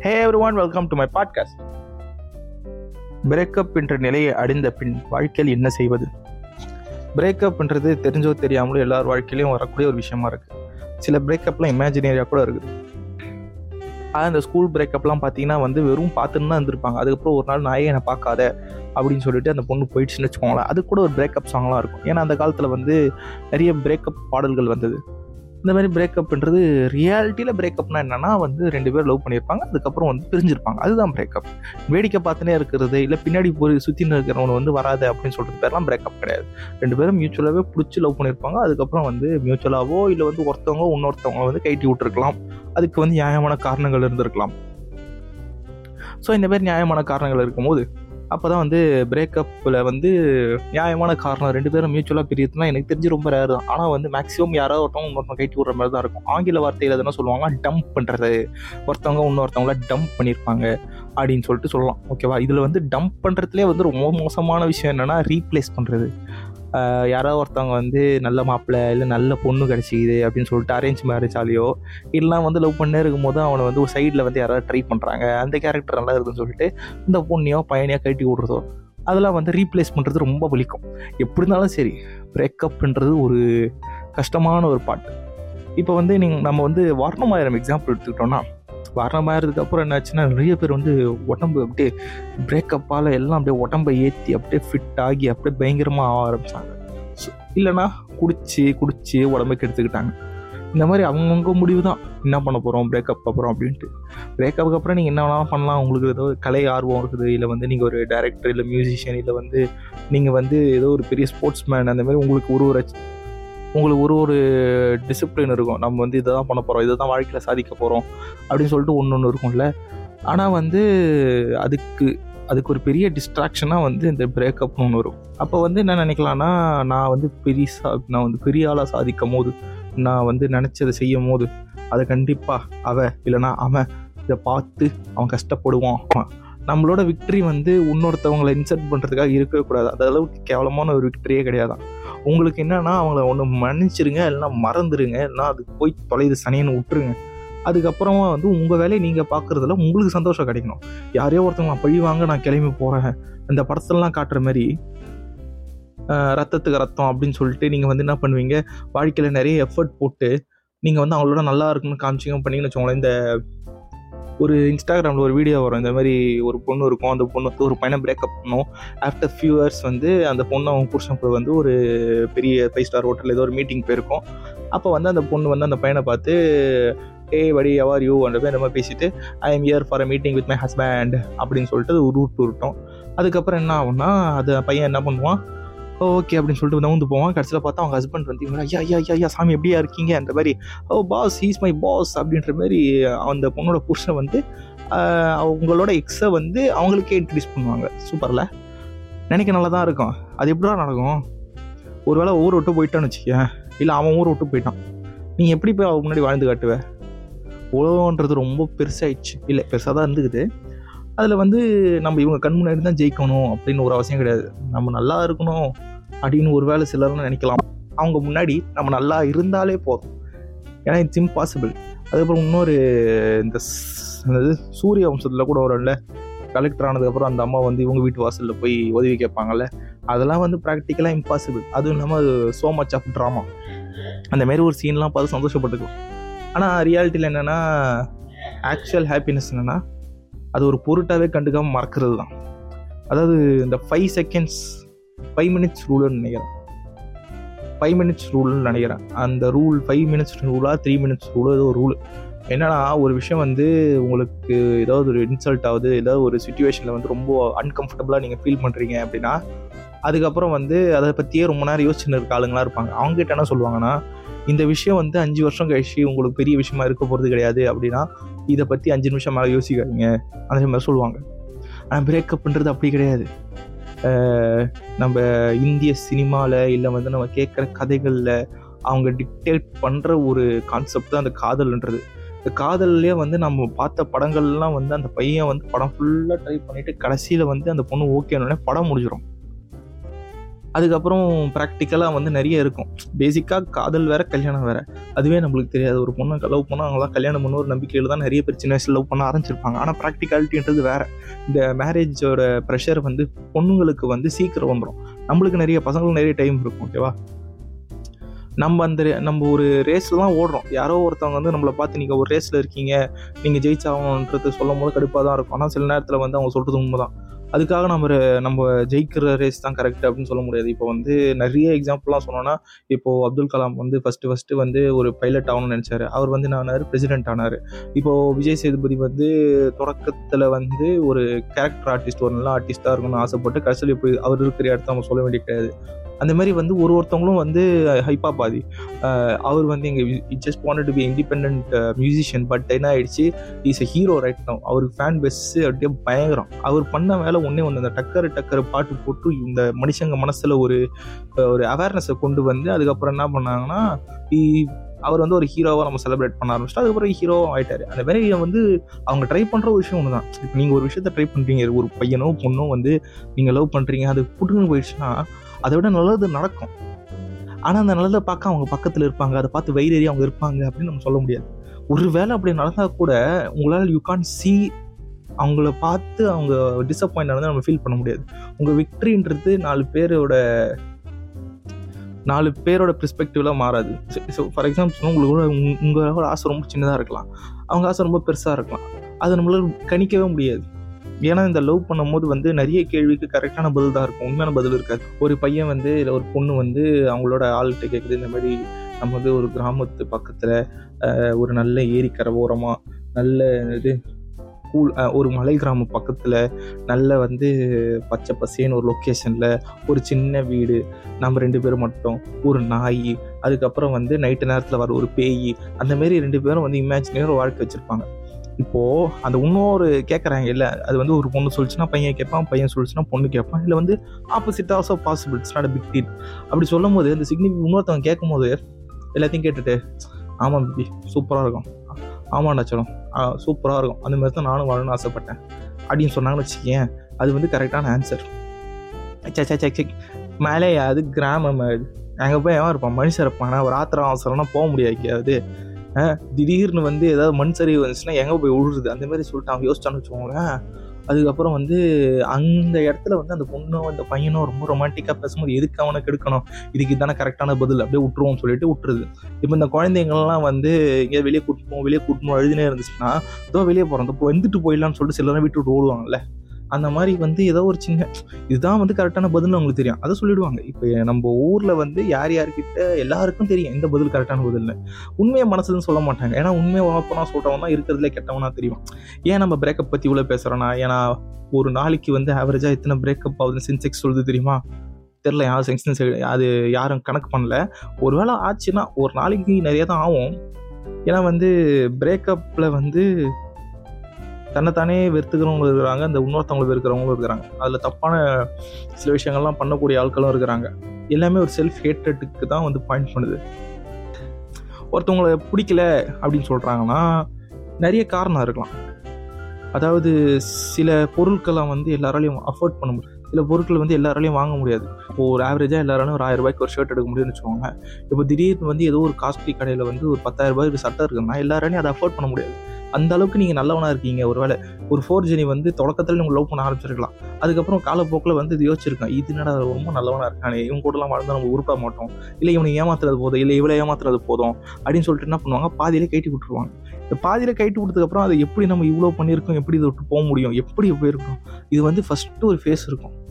Hey everyone welcome to my podcast breakup என்ற நிலையை அடைந்த பின் வாழ்க்கையில் என்ன செய்வது? பிரேக்கப்ன்றது தெரிஞ்சோ தெரியாமலோ எல்லார் வாழ்க்கையிலையும் வரக்கூடிய ஒரு விஷயமா இருக்குது சில பிரேக்கப்லாம் இமேஜினரியாக கூட இருக்குது. ஆனால் இந்த ஸ்கூல் பிரேக்கப்லாம் பார்த்தீங்கன்னா வந்து வெறும் பார்த்துன்னு தான் இருந்திருப்பாங்க. அதுக்கப்புறம் ஒரு நாள் நாயே என்னை பார்க்காத அப்படின்னு சொல்லிட்டு அந்த பொண்ணு போயிடுச்சுன்னு வச்சுக்கோங்களேன். அது கூட ஒரு பிரேக்கப் சாங்லாம் இருக்கும். ஏன்னா அந்த காலத்தில் வந்து நிறைய பிரேக்கப் பாடல்கள் வந்தது. இந்த மாதிரி பிரேக்கப்ன்றது ரியாலிட்டியில் பிரேக்கப்னா என்னென்னா வந்து ரெண்டு பேர் லவ் பண்ணியிருப்பாங்க அதுக்கப்புறம் வந்து பிரிஞ்சிருப்பாங்க. அதுதான் பிரேக்கப் வேடிக்கை பார்த்துனே இருக்கிறது இல்லை பின்னாடி போய் சுற்றி இருக்கிறவங்க வந்து வராது அப்படின்னு சொல்கிறது பேர்லாம் பிரேக்கப் கிடையாது. ரெண்டு பேரும் மியூச்சுவலாகவே பிடிச்சி லவ் பண்ணியிருப்பாங்க அதுக்கப்புறம் வந்து மியூச்சுவலாகவோ இல்லை வந்து ஒருத்தவங்க இன்னொருத்தவங்க வந்து கைட்டி விட்டுருக்கலாம். அதுக்கு வந்து நியாயமான காரணங்கள் இருந்திருக்கலாம். ஸோ இந்த மாதிரி நியாயமான காரணங்கள் இருக்கும்போது அப்போ தான் வந்து பிரேக்கப்பில் வந்து நியாயமான காரணம். ரெண்டு பேரும் மியூச்சுவலாக பிரியதுனா எனக்கு தெரிஞ்சு ரொம்ப ரேர் தான். ஆனால் வந்து மேக்ஸிமம் யாராவது ஒருத்தவங்க இன்னொருத்தவங்க கைட்டு விடுற மாதிரி தான் இருக்கும். ஆங்கில வார்த்தையில் எதுனா சொல்லுவாங்க டம்ப் பண்ணுறது ஒருத்தவங்க இன்னொருத்தவங்கள டம்ப் பண்ணியிருப்பாங்க அப்படின்னு சொல்லிட்டு சொல்லலாம். ஓகேவா இதில் வந்து டம்ப் பண்ணுறதுலேயே வந்து ரொம்ப மோசமான விஷயம் என்னென்னா ரீப்ளேஸ் பண்ணுறது யாராவது ஒருத்தவங்க வந்து நல்ல மாப்பிள்ளை இல்லை நல்ல பொண்ணு கிடச்சிக்குது அப்படின்னு சொல்லிட்டு அரேஞ்ச் மேரேஜ் ஆலையோ இல்லைனா வந்து லவ் பண்ணே இருக்கும்போது அவனை வந்து ஒரு சைடில் வந்து யாராவது ட்ரை பண்ணுறாங்க அந்த கேரக்டர் நல்லா இருக்குன்னு சொல்லிட்டு இந்த பொண்ணையோ பையனையோ கட்டி விடுறதோ அதெல்லாம் வந்து ரீப்ளேஸ் பண்ணுறது ரொம்ப வலிக்கும். எப்படி இருந்தாலும் சரி பிரேக்கப்ன்றது ஒரு கஷ்டமான ஒரு பாட்டு இப்போ வந்து நீங்கள் நம்ம வந்து வர்ணமாயிரம் எக்ஸாம்பிள் எடுத்துக்கிட்டோன்னா வரணமாயிரத்துக்கு அப்புறம் என்னாச்சுன்னா நிறைய பேர் வந்து உடம்பு அப்படியே பிரேக்கப்பால் எல்லாம் அப்படியே உடம்பை ஏற்றி அப்படியே ஃபிட் ஆகி அப்படியே பயங்கரமாக ஆக ஆரம்பிச்சாங்க. இல்லைனா குடிச்சு குடிச்சு உடம்புக்கு எடுத்துக்கிட்டாங்க இந்த மாதிரி அவங்கவுங்க முடிவு தான் என்ன பண்ண போகிறோம் பிரேக்கப் அப்புறம் அப்படின்ட்டு. பிரேக்கப்புக்கு அப்புறம் நீங்கள் என்ன வேணாலும் பண்ணலாம். உங்களுக்கு ஏதோ கலை ஆர்வம் இருக்குது. இல்லை வந்து நீங்கள் ஒரு டேரக்டர் இல்லை மியூசிஷியன் இல்லை வந்து நீங்கள் வந்து ஏதோ ஒரு பெரிய ஸ்போர்ட்ஸ் மேன் அந்த மாதிரி உங்களுக்கு ஒரு ஒரு உங்களுக்கு ஒரு ஒரு டிசிப்ளின் இருக்கும். நம்ம வந்து இதை தான் பண்ண போகிறோம் இதை தான் வாழ்க்கையில் சாதிக்க போகிறோம் அப்படின்னு சொல்லிட்டு ஒன்று ஒன்று இருக்கும்ல. ஆனால் வந்து அதுக்கு அதுக்கு ஒரு பெரிய டிஸ்ட்ராக்ஷனாக வந்து இந்த பிரேக்கப்னு ஒன்று வரும். அப்போ வந்து என்ன நினைக்கலாம்னா நான் வந்து பெரிய நான் வந்து பெரிய ஆளாக சாதிக்கும் போது நான் வந்து நினச்சதை செய்யும் போது அதை கண்டிப்பாக அவ இல்லைனா அவன் இதை பார்த்து அவன் கஷ்டப்படுவான். நம்மளோட விக்ட்ரி வந்து இன்னொருத்தவங்களை இன்சல்ட் பண்ணுறதுக்காக இருக்கவே கூடாது. அது அளவுக்கு கேவலமான ஒரு விக்ட்ரியே கிடையாதான் உங்களுக்கு என்னென்னா அவங்கள ஒன்று மன்னிச்சிருங்க இல்லைன்னா மறந்துடுங்க இல்லைன்னா அதுக்கு போய் தொலைது சனின்னு விட்டுருங்க. அதுக்கப்புறமா வந்து உங்கள் வேலையை நீங்கள் பார்க்குறதுல உங்களுக்கு சந்தோஷம் கிடைக்கணும். யாரையோ ஒருத்தவங்க பழி வாங்க நான் கிளம்பி போகிறேன் அந்த படத்துலலாம் காட்டுற மாதிரி ரத்தத்துக்கு ரத்தம் அப்படின்னு சொல்லிட்டு நீங்கள் வந்து என்ன பண்ணுவீங்க? வாழ்க்கையில் நிறைய எஃபர்ட் போட்டு நீங்கள் வந்து அவங்களோட நல்லா இருக்குன்னு காமிச்சிங்க பண்ணிங்கன்னு வச்சுக்கோங்களேன் இந்த ஒரு இன்ஸ்டாகிராமில் ஒரு வீடியோ வரும். இந்த மாதிரி ஒரு பொண்ணு இருக்கும். அந்த பொண்ணு வந்து ஒரு பையனை பிரேக்கப் பண்ணும். ஆஃப்டர் ஃபியூ இயர்ஸ் வந்து அந்த பொண்ணு அவங்க புருஷன் கூட வந்து ஒரு பெரிய ஃபைவ் ஸ்டார் ஹோட்டலில் ஏதோ ஒரு மீட்டிங் போயிருக்கோம். அப்போ வந்து அந்த பொண்ணு வந்து அந்த பையனை பார்த்து ஏ வடி எவர் யூ அந்த மாதிரி நம்ம பேசிட்டு I am here for a meeting with my husband அப்படின்னு சொல்லிட்டு அது ரூட் உருட்டோம் அதுக்கப்புறம் என்ன ஆகும்னா அது பையன் என்ன பண்ணுவான்? ஓகே அப்படின்னு சொல்லிட்டு நவுந்து போவான். கடைசியில் பார்த்தா அவங்க ஹஸ்பண்ட் வந்து இவங்க ஐயா ஐயா ஐயா சாமி எப்படியா இருக்கீங்க? அந்த மாதிரி oh boss he's my boss அப்படின்ற மாதிரி அந்த பொண்ணோட புருஷன் வந்து அவங்களோட எக்ஸை வந்து அவங்களுக்கே இன்ட்ரடியூஸ் பண்ணுவாங்க. சூப்பரில் நினைக்க நல்லா தான் இருக்கும். அது எப்படிடா நடக்கும்? ஒரு வேளை ஊரை விட்டு போயிட்டான்னு வச்சுக்கேன் இல்லை அவன் ஊரை விட்டு போயிட்டான். நீங்கள் எப்படி போய் அவன் முன்னாடி வாழ்ந்து காட்டுவ? உலகன்றது ரொம்ப பெருசாகிடுச்சு இல்லை பெருசாக தான் இருந்துக்குது. அதில் வந்து நம்ம இவங்க கண் முன்னாடி தான் ஜெயிக்கணும் அப்படின்னு ஒரு அவசியம் கிடையாது. நம்ம நல்லா இருக்கணும். அப்படின்னு ஒரு வேலை சிலர்னு நினைக்கலாம். அவங்க முன்னாடி நம்ம நல்லா இருந்தாலே போதும். ஏன்னா இட்ஸ் இம்பாசிபிள் அதுக்கப்புறம் இன்னொரு இந்த என்னது சூரிய வம்சத்தில் கூட வரும்ல கலெக்டர் ஆனதுக்கப்புறம் அந்த அம்மா வந்து இவங்க வீட்டு வாசலில் போய் உதவி கேட்பாங்கல்ல. அதெல்லாம் வந்து ப்ராக்டிக்கலாக இம்பாசிபிள் அதுவும் இல்லாமல் அது ஸோ மச் ஆஃப் ட்ராமா அந்தமாரி ஒரு சீன்லாம் பார்த்து சந்தோஷப்பட்டுக்கலாம். ஆனால் ரியாலிட்டியில் என்னென்னா ஆக்சுவல் ஹாப்பினஸ் என்னென்னா அது ஒரு பொருட்டாகவே கண்டுக்காமல் மறக்கிறது தான் அதாவது இந்த ஃபைவ் செகண்ட்ஸ் ஃபைவ் மினிட்ஸ் ரூல்னு நினைக்கிறேன். ஃபைவ் மினிட்ஸ் ரூல்னு நினைக்கிறேன். அந்த ரூல் ஃபைவ் மினிட்ஸ் ரூலா த்ரீ மினிட்ஸ் ரூலோ ஏதோ ஒரு ரூல் என்னன்னா ஒரு விஷயம் வந்து உங்களுக்கு ஏதாவது ஒரு இன்சல்ட் ஆகுது ஏதாவது ஒரு சுச்சுவேஷனில் வந்து ரொம்ப அன்கம்ஃபர்டபுளாக நீங்கள் ஃபீல் பண்ணுறீங்க அப்படின்னா அதுக்கப்புறம் வந்து அதை பற்றியே ரொம்ப நேரம் யோசிச்சுன்னு இருக்க ஆளுங்களாம் இருப்பாங்க. அவங்ககிட்ட என்ன சொல்லுவாங்கன்னா இந்த விஷயம் வந்து அஞ்சு வருஷம் கழிச்சு உங்களுக்கு பெரிய விஷயமா இருக்க போகிறது கிடையாது அப்படின்னா இதை பற்றி அஞ்சு நிமிஷம் மேலே யோசிக்காதீங்க. அந்த மாதிரி சொல்லுவாங்க. ஆனால் பிரேக்கப்ன்றது அப்படி கிடையாது. நம்ம இந்திய சினிமாவில் இல்லை வந்து நம்ம கேட்குற கதைகளில் அவங்க டிக்டேட் பண்ணுற ஒரு கான்செப்ட் தான் அந்த காதல்ன்றது. இந்த காதல்லையே வந்து நம்ம பார்த்த படங்கள்லாம் வந்து அந்த பையன் வந்து படம் ஃபுல்லாக ட்ரை பண்ணிவிட்டு கடைசியில் வந்து அந்த பொண்ணு ஓகேன்னு படம் முடிஞ்சிடும் அதுக்கப்புறம் ப்ராக்டிக்கலாக வந்து நிறைய இருக்கும். பேசிக்காக காதல் வேறு கல்யாணம் வேறு. அதுவே நம்மளுக்கு தெரியாது. ஒரு பொண்ணை லவ் பண்ணால் அவங்களாம் கல்யாணம் பண்ண ஒரு நம்பிக்கையில் தான் நிறைய பேர் சின்ன வயசில் லவ் பண்ண ஆரம்பிச்சிருப்பாங்க. ஆனால் ப்ராக்டிகாலிட்டின்றது வேறு. இந்த மேரேஜோட ப்ரெஷர் வந்து பொண்ணுங்களுக்கு வந்து சீக்கிரம் வந்துடும் நம்மளுக்கு நிறைய பசங்களுக்கு நிறைய டைம் இருக்கும் ஓகேவா நம்ம அந்த ரே- நம்ம ஒரு ரேஸில் தான் ஓடுறோம். யாரோ ஒருத்தவங்க வந்து நம்மளை பார்த்து நீங்கள் ஒரு ரேஸில் இருக்கீங்க. நீங்கள் ஜெயிச்சாகணுன்றது சொல்லும் போது கடுப்பாக தான் இருக்கும். ஆனால் சில நேரத்தில் வந்து அவங்க சொல்கிறது உண்மை தான் அதுக்காக நம்ம நம்ம ஜெயிக்கிற ரேஸ் தான் கரெக்ட் அப்படின்னு சொல்ல முடியாது. இப்போ வந்து நிறைய எக்ஸாம்பிள்லாம் சொன்னோன்னா இப்போது அப்துல் கலாம் வந்து ஃபஸ்ட்டு ஃபஸ்ட்டு வந்து ஒரு பைலட் ஆகணும்னு நினச்சாரு. அவர் வந்து என்ன ஆனார்? பிரசிடென்ட் ஆனார். இப்போது விஜய் சேதுபதி வந்து தொடக்கத்தில் வந்து ஒரு கேரக்டர் ஆர்டிஸ்ட் ஒரு நல்ல ஆர்டிஸ்ட்டாக இருக்கணும்னு ஆசைப்பட்டு கடைசியில் போய் அவர் இருக்கிற இடத்த நம்ம சொல்ல வேண்டிய கிடையாது. அந்த மாதிரி வந்து ஒரு ஒருத்தவங்களும் வந்து ஹைப்பா பாதி அவர் வந்து எங்கள் it just wanted to be independent musician but என்ன ஆயிடுச்சு. Is a hero right no அவருக்கு ஃபேன் பேஸ் அப்படியே பயங்கரம். அவர் பண்ண வேலை ஒன்றே ஒன்று அந்த டக்கர் டக்கர் பாட்டு போட்டு இந்த மனுஷங்க மனசில் ஒரு ஒரு அவேர்னஸை கொண்டு வந்து அதுக்கப்புறம் என்ன பண்ணாங்கன்னா அவர் வந்து ஒரு ஹீரோவாக நம்ம செலிப்ரேட் பண்ண ஆரம்பிச்சிட்டு அதுக்கப்புறம் ஹீரோவாக ஆயிட்டாரு. அந்த மாதிரி வந்து அவங்க ட்ரை பண்ணுற ஒரு விஷயம் ஒன்று தான் இப்போ நீங்கள் ஒரு விஷயத்த ட்ரை பண்ணுறீங்க ஒரு பையனோ பொண்ணோ வந்து நீங்கள் லவ் பண்ணுறீங்க அது புட்டுன்னு போயிடுச்சுன்னா அதை விட நல்லது நடக்கும். ஆனால் அந்த நல்லதை பார்க்க அவங்க பக்கத்தில் இருப்பாங்க. அதை பார்த்து வயிறேறி அவங்க இருப்பாங்க அப்படின்னு நம்ம சொல்ல முடியாது. ஒரு வேளை அப்படி நடந்தால் கூட உங்களால் யூ கான் சி அவங்கள பார்த்து அவங்க டிசப்பாயிண்ட் ஆனதை நம்ம ஃபீல் பண்ண முடியாது. உங்கள் விக்ட்ரின்றது நாலு பேரோட நாலு பேரோட பெர்ஸ்பெக்டிவ்ல மாறாது. ஸோ ஃபார் எக்ஸாம்பிள் உங்களோட உங்க- உங்களோட ஆசை ரொம்ப சின்னதாக இருக்கலாம். அவங்க ஆசை ரொம்ப பெருசாக இருக்கலாம். அதை நம்மளால் கணிக்கவே முடியாது. ஏன்னா இந்த லவ் பண்ணும்போது வந்து நிறைய கேள்விக்கு கரெக்டான பதில் தான் இருக்கும். உண்மையான பதில் இருக்காது. ஒரு பையன் வந்து இல்லை ஒரு பொண்ணு வந்து அவங்களோட ஆள்கிட்ட கேட்குது இந்த மாதிரி நம்ம வந்து ஒரு கிராமத்து பக்கத்தில் ஒரு நல்ல ஏரிக்கரை ஓரமாக நல்ல இது கூல் ஒரு மலை கிராம பக்கத்தில் நல்ல வந்து பச்சை பசேன்னு ஒரு லொக்கேஷனில் ஒரு சின்ன வீடு நம்ம ரெண்டு பேரும் மட்டும் ஒரு நாய் அதுக்கப்புறம் வந்து நைட்டு நேரத்தில் வர ஒரு பேய் அந்த மாதிரி ரெண்டு பேரும் வந்து இமேஜினரி ஒரு வாழ்க்கை வச்சுருப்பாங்க. இப்போது அந்த இன்னொரு கேட்குறாங்க இல்லை அது வந்து ஒரு பொண்ணு சொல்லிச்சுன்னா பையன் கேட்பான் பையன் சொல்லிச்சுன்னா பொண்ணு கேட்பான் இல்லை வந்து opposite also possible it's not big deal அப்படி சொல்லும் போது இந்த சிக்னிஃபிக் இன்னொருத்தவங்க கேட்கும் போது எல்லாத்தையும் கேட்டுட்டு ஆமாம் பிபி சூப்பராக இருக்கும். ஆமாண்டா சலம் சூப்பராக இருக்கும். அந்த மாதிரி தான் நானும் வாழணும்னு ஆசைப்பட்டேன். அப்படின்னு சொன்னாங்கன்னு வச்சுக்கேன் அது வந்து கரெக்டான ஆன்சர் சே சே சே மேலே அது கிராமம் அது அங்கே போய் எவன் இருப்பான்? மனுஷன் இருப்பான். ஒரு ஆத்திரம் அவசரம்னா போக முடியாது எங்கேயாவது. திடீர்னு வந்து ஏதாவது மண் சரிவு வந்துச்சுன்னா எங்கே போய் விழுறது அந்த மாதிரி சொல்லிட்டு அவன் யோசிச்சான்னு வச்சுக்கோங்களேன். அதுக்கப்புறம் வந்து அந்த இடத்துல வந்து அந்த பொண்ணும் அந்த பையனும் ரொம்ப ரொமான்டிக்காக பேசும்போது எதுக்கு அவனுக்கு கெடுக்கணும்? இதுக்கு தானே கரெக்டான பதில் அப்படியே விட்டுருவோம் சொல்லிட்டு விட்டுருது. இப்போ இந்த குழந்தைங்கள்லாம் வந்து எங்கேயாவது வெளியே கூட்டணும் வெளியே கூட்டணும் அழுதுனே இருந்துச்சுன்னா இதோ வெளியே போகிறோம் இப்போ வந்துட்டு போயிடலாம்னு சொல்லிட்டு சிலரும் விட்டு விட்டு ஓடுவாங்கல்ல. அந்த மாதிரி வந்து ஏதோ ஒரு சின்ன இதுதான் வந்து கரெக்டான பதில்னு அவங்களுக்கு தெரியும். அதை சொல்லிடுவாங்க. இப்போ நம்ம ஊரில் வந்து யார் யார்கிட்ட எல்லாருக்கும் தெரியும் எந்த பதில் கரெக்டான பதில்னு. உண்மையை மனசுலன்னு சொல்ல மாட்டாங்க. ஏன்னா உண்மையை உழப்பனா சொல்கிறவன் தான் இருக்கிறதுல கெட்டவனா தெரியும். ஏன் நம்ம பிரேக்கப் பற்றி இவ்வளோ பேசுகிறோன்னா ஏன்னா ஒரு நாளைக்கு வந்து ஆவரேஜாக எத்தனை பிரேக்கப் ஆகுதுன்னு சென்செக்ஸ் சொல்லுது தெரியுமா? தெரில யாரும் சென்சன்ஸ் அது யாரும் கணக்கு பண்ணல. ஒருவேளை ஆச்சுன்னா ஒரு நாளைக்கு நிறைய தான் ஆகும். ஏன்னா வந்து பிரேக்கப்பில் வந்து தன்னைத்தானே வெறுத்துக்கிறவங்களும் இருக்கிறாங்க அந்த இன்னொருத்தவங்களை வெறுக்கிறவங்களும் இருக்கிறாங்க. அதில் தப்பான சில விஷயங்கள்லாம் பண்ணக்கூடிய ஆட்களும் இருக்கிறாங்க. எல்லாமே ஒரு செல்ஃப் ஹேட்ரட்டுக்கு தான் வந்து பாயிண்ட் பண்ணுது. ஒருத்தவங்களை பிடிக்கல அப்படின்னு சொல்கிறாங்கன்னா நிறைய காரணம் இருக்கலாம். அதாவது சில பொருட்களை வந்து எல்லாராலையும் அஃபோர்ட் பண்ண முடியும் சில பொருட்கள் வந்து எல்லாராலையும் வாங்க முடியாது. இப்போ ஒரு ஆவரேஜாக எல்லாராலும் ஒரு ஆயிரம் ரூபாய்க்கு ஒரு ஷர்ட் எடுக்க முடியும்னு வச்சுக்கோங்க இப்போ திடீர்னு வந்து ஏதோ ஒரு காஸ்ட்லி கடையில் வந்து ஒரு பத்தாயிரம் ரூபாய்க்கு சட்டை இருக்குன்னா எல்லாராலையும் அதை அஃபோர்ட் பண்ண முடியாது. அந்த அளவுக்கு நீங்கள் நல்லவனாக இருக்கீங்க. ஒருவேளை ஒரு ஃபோர் ஜெனி வந்து தொடக்கத்தில் நீங்கள் லவ் பண்ண ஆரம்பிச்சிருக்கலாம். அதுக்கப்புறம் காலப்போக்கில் வந்து இது யோசிச்சிருக்கான். இது என்னடா ரொம்ப நல்லவனாக இருக்கானே. இவன் கூடலாம் வாழ்ந்து நம்ம உருப்பட மாட்டோம். இல்லை இவனை ஏமாத்துறது போதும். இல்லை இவளை ஏமாத்துறது போதும். அப்படின்னு சொல்லிட்டு என்ன பண்ணுவாங்க? பாதியிலே கைட்டி விட்டுருவாங்க. இந்த பாதியில் கைட்டு விட்டதுக்கப்புறம் அதை எப்படி நம்ம இவ்வளோ பண்ணியிருக்கோம்? எப்படி இதை விட்டு போக முடியும்? எப்படி போயிருக்கோம்? இது வந்து ஃபஸ்ட்டு ஒரு ஃபேஸ் இருக்கும்.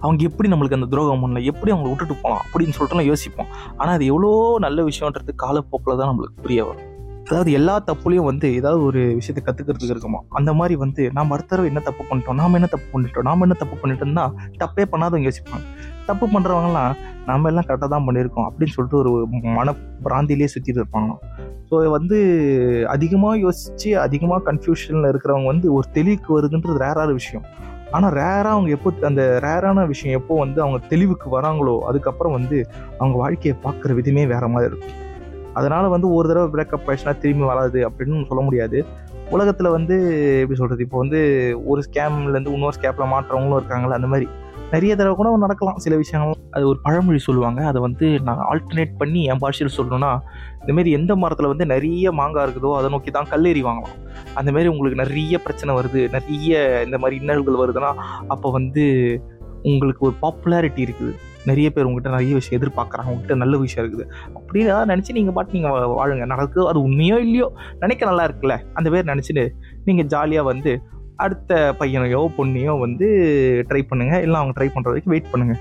அவங்க எப்படி நம்மளுக்கு அந்த துரோகம் பண்ணல? எப்படி அவங்களை விட்டுட்டு போகலாம்? அப்படின்னு சொல்லிட்டு யோசிப்போம். ஆனால் அது எவ்வளோ நல்ல விஷயன்றது காலப்போக்கில் தான் நம்மளுக்கு புரிய வரும். அதாவது எல்லா தப்புலையும் வந்து ஏதாவது ஒரு விஷயத்தை கற்றுக்கிறதுக்கு இருக்குமா? அந்த மாதிரி வந்து நாம் அடுத்த என்ன தப்பு பண்ணிட்டோம்? நாம் என்ன தப்பு பண்ணிட்டோம்? நாம் என்ன தப்பு பண்ணிட்டோம்னா தப்பே பண்ணாதவங்க யோசிப்பாங்க. தப்பு பண்ணுறவங்கலாம் நம்ம எல்லாம் கரெக்டாக தான் பண்ணியிருக்கோம் அப்படின்னு சொல்லிட்டு ஒரு மன பிராந்திலே சுற்றிட்டு இருப்பாங்க ஸோ வந்து அதிகமாக யோசித்து அதிகமாக கன்ஃபியூஷனில் இருக்கிறவங்க வந்து ஒரு தெளிவுக்கு வருதுன்றது ரேரான விஷயம். ஆனால் ரேராக அவங்க எப்போ அந்த ரேரான விஷயம் எப்போ வந்து அவங்க தெளிவுக்கு வராங்களோ அதுக்கப்புறம் வந்து அவங்க வாழ்க்கையை பார்க்குற விதமே வேற மாதிரி இருக்கும். அதனால் வந்து ஒரு தடவை பிரேக்கப் ஆயிடுச்சுன்னா திரும்பி வராது அப்படின்னு சொல்ல முடியாது. உலகத்தில் வந்து எப்படி சொல்கிறது இப்போ வந்து ஒரு ஸ்கேம்லேருந்து இன்னொரு ஸ்கேப்பில் மாற்றவங்களும் இருக்காங்களே அந்த மாதிரி. நிறைய தடவை கூட நடக்கலாம் சில விஷயங்கள். அது ஒரு பழமொழி சொல்லுவாங்க. அதை வந்து நான் ஆல்டர்னேட் பண்ணி என் பாஷையில் சொல்லணும்னா இந்தமாரி எந்த மரத்தில் வந்து நிறைய மாங்காய் இருக்குதோ அதை நோக்கி தான் கல்லேறி வாங்கலாம். அந்தமாரி உங்களுக்கு நிறைய பிரச்சனை வருது. நிறைய இந்த மாதிரி இன்னல்கள் வருதுன்னா அப்போ வந்து உங்களுக்கு ஒரு பாப்புலாரிட்டி இருக்குது. நிறைய பேர் உங்ககிட்ட நிறைய விஷயம் எதிர்பார்க்குறாங்க. உங்ககிட்ட நல்ல விஷயம் இருக்குது. அப்படின்னு நினச்சி நீங்கள் பாட்டு நீங்கள் வாழுங்க. நடக்கு அது உண்மையோ இல்லையோ நினைக்க நல்லா இருக்குல்ல. அந்த பேர் நினச்சிட்டு நீங்கள் ஜாலியாக வந்து அடுத்த பையனையோ பொண்ணையோ வந்து ட்ரை பண்ணுங்கள் இல்லை அவங்க ட்ரை பண்ணுற வரைக்கும் வெயிட் பண்ணுங்கள்